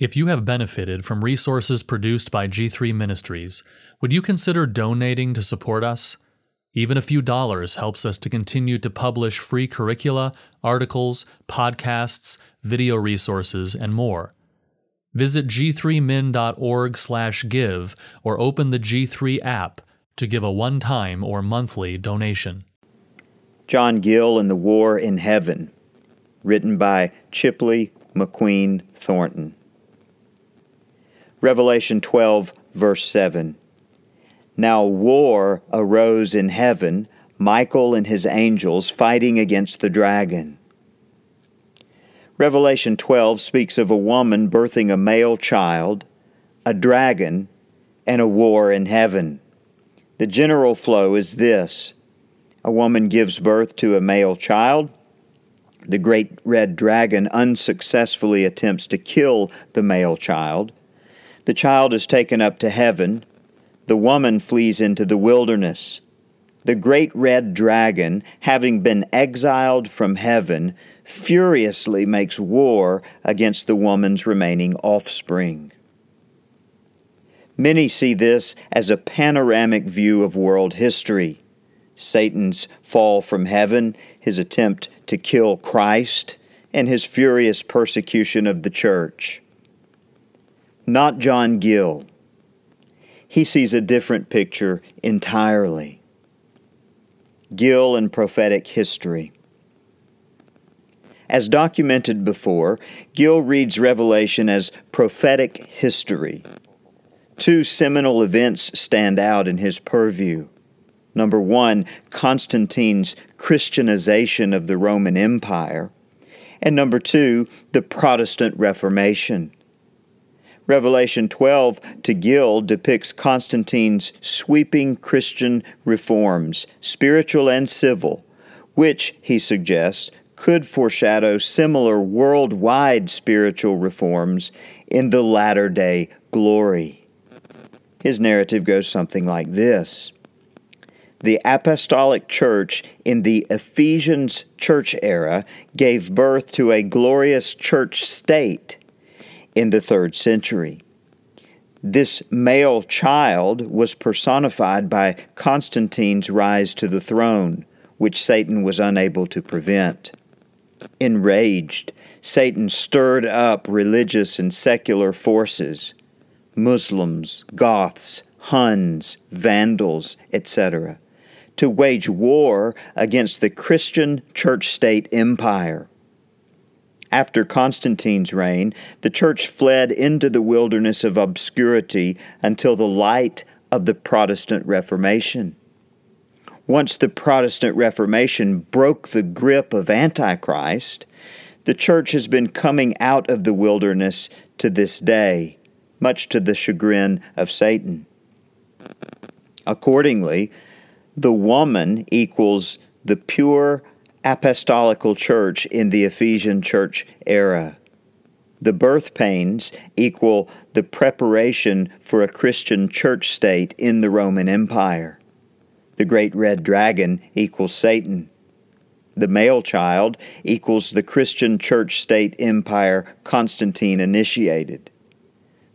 If you have benefited from resources produced by G3 Ministries, would you consider donating to support us? Even a few dollars helps us to continue to publish free curricula, articles, podcasts, video resources, and more. Visit g3min.org/give or open the G3 app to give a one-time or monthly donation. John Gill and the War in Heaven, written by Chipley McQueen Thornton. Revelation 12, verse 7. Now war arose in heaven, Michael and his angels fighting against the dragon. Revelation 12 speaks of a woman birthing a male child, a dragon, and a war in heaven. The general flow is this a woman gives birth to a male child. The great red dragon unsuccessfully attempts to kill the male child. The child is taken up to heaven. The woman flees into the wilderness. The great red dragon, having been exiled from heaven, furiously makes war against the woman's remaining offspring. Many see this as a panoramic view of world history. Satan's fall from heaven, his attempt to kill Christ, and his furious persecution of the church not John Gill. He sees a different picture entirely. Gill and prophetic history. As documented before, Gill reads Revelation as prophetic history. Two seminal events stand out in his purview. Number one, Constantine's Christianization of the Roman Empire. And number two, the Protestant Reformation. Revelation 12 to Gill depicts Constantine's sweeping Christian reforms, spiritual and civil, which, he suggests, could foreshadow similar worldwide spiritual reforms in the latter day glory. His narrative goes something like this The apostolic church in the Ephesians church era gave birth to a glorious church state in the third century. This male child was personified by Constantine's rise to the throne, which Satan was unable to prevent. Enraged, Satan stirred up religious and secular forces Muslims, Goths, Huns, Vandals, etc. to wage war against the Christian church state empire. After Constantine's reign, the church fled into the wilderness of obscurity until the light of the Protestant Reformation. Once the Protestant Reformation broke the grip of Antichrist, the church has been coming out of the wilderness to this day, much to the chagrin of Satan. Accordingly, the woman equals the pure apostolical church in the Ephesian church era. The birth pains equal the preparation for a Christian church state in the Roman Empire. The great red dragon equals Satan. The male child equals the Christian church state empire Constantine initiated.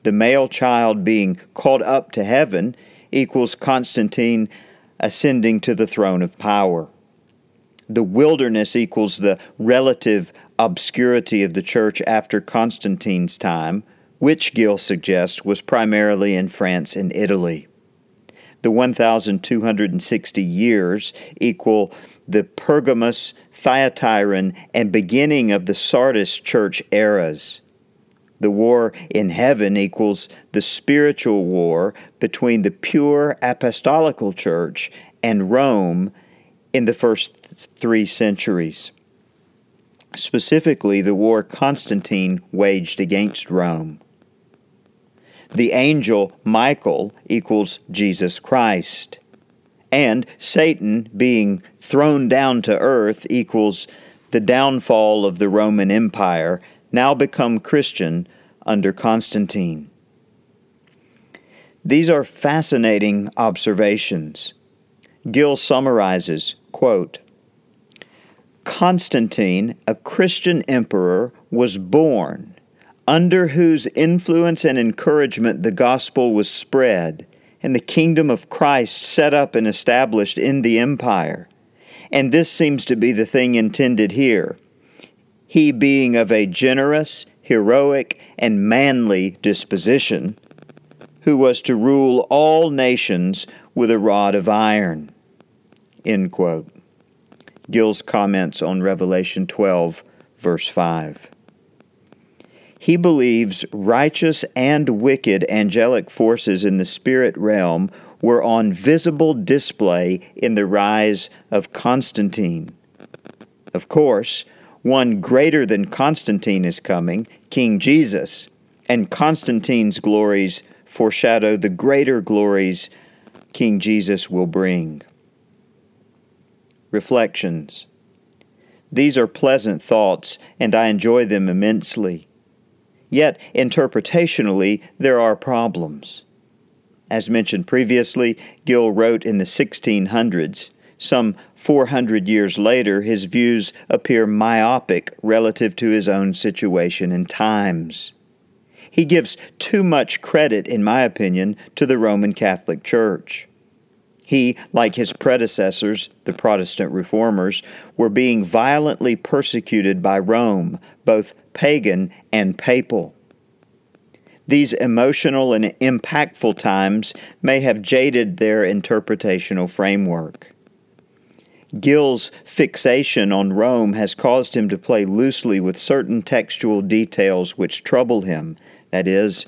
The male child being caught up to heaven equals Constantine ascending to the throne of power the wilderness equals the relative obscurity of the church after Constantine's time, which Gill suggests was primarily in France and Italy. The 1,260 years equal the Pergamus, Thyatiran, and beginning of the Sardis church eras. The war in heaven equals the spiritual war between the pure apostolical church and Rome in the first three centuries. Specifically, the war Constantine waged against Rome. The angel Michael equals Jesus Christ. And Satan being thrown down to earth equals the downfall of the Roman Empire, now become Christian under Constantine. These are fascinating observations. Gill summarizes Quote, Constantine, a Christian emperor, was born, under whose influence and encouragement the gospel was spread and the kingdom of Christ set up and established in the empire. And this seems to be the thing intended here. He being of a generous, heroic, and manly disposition, who was to rule all nations with a rod of iron. End quote. Gill's comments on Revelation 12, verse 5. He believes righteous and wicked angelic forces in the spirit realm were on visible display in the rise of Constantine. Of course, one greater than Constantine is coming, King Jesus, and Constantine's glories foreshadow the greater glories King Jesus will bring. Reflections. These are pleasant thoughts, and I enjoy them immensely. Yet, interpretationally, there are problems. As mentioned previously, Gill wrote in the 1600s. Some 400 years later, his views appear myopic relative to his own situation and times. He gives too much credit, in my opinion, to the Roman Catholic Church. He, like his predecessors, the Protestant reformers, were being violently persecuted by Rome, both pagan and papal. These emotional and impactful times may have jaded their interpretational framework. Gill's fixation on Rome has caused him to play loosely with certain textual details which trouble him, that is,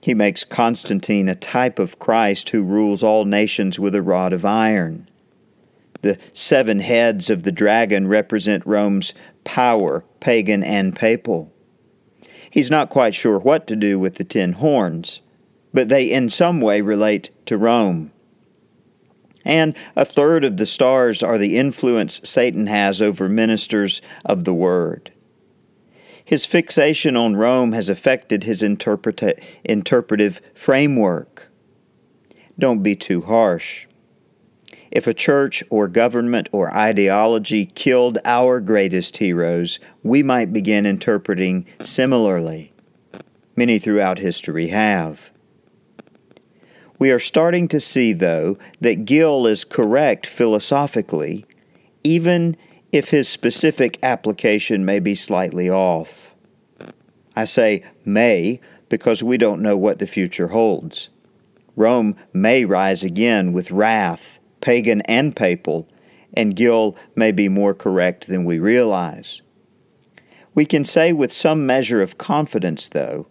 he makes Constantine a type of Christ who rules all nations with a rod of iron. The seven heads of the dragon represent Rome's power, pagan and papal. He's not quite sure what to do with the ten horns, but they in some way relate to Rome. And a third of the stars are the influence Satan has over ministers of the Word. His fixation on Rome has affected his interpreta- interpretive framework. Don't be too harsh. If a church or government or ideology killed our greatest heroes, we might begin interpreting similarly. Many throughout history have. We are starting to see, though, that Gill is correct philosophically, even if his specific application may be slightly off. I say may because we don't know what the future holds. Rome may rise again with wrath, pagan and papal, and Gill may be more correct than we realize. We can say with some measure of confidence, though,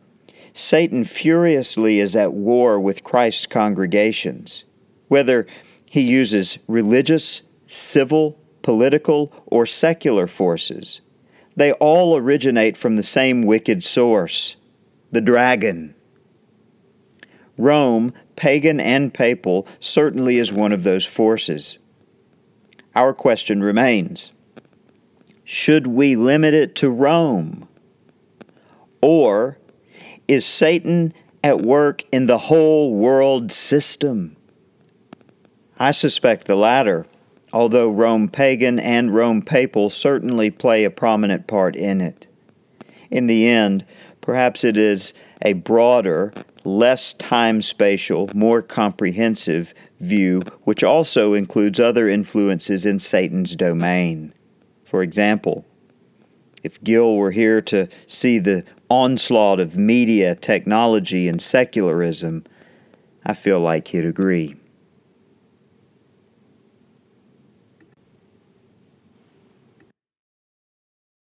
Satan furiously is at war with Christ's congregations, whether he uses religious, civil, political, or secular forces. They all originate from the same wicked source, the dragon. Rome, pagan and papal, certainly is one of those forces. Our question remains Should we limit it to Rome? Or is Satan at work in the whole world system? I suspect the latter although Rome pagan and Rome papal certainly play a prominent part in it. In the end, perhaps it is a broader, less time spatial, more comprehensive view, which also includes other influences in Satan's domain. For example, if Gill were here to see the onslaught of media, technology, and secularism, I feel like he'd agree.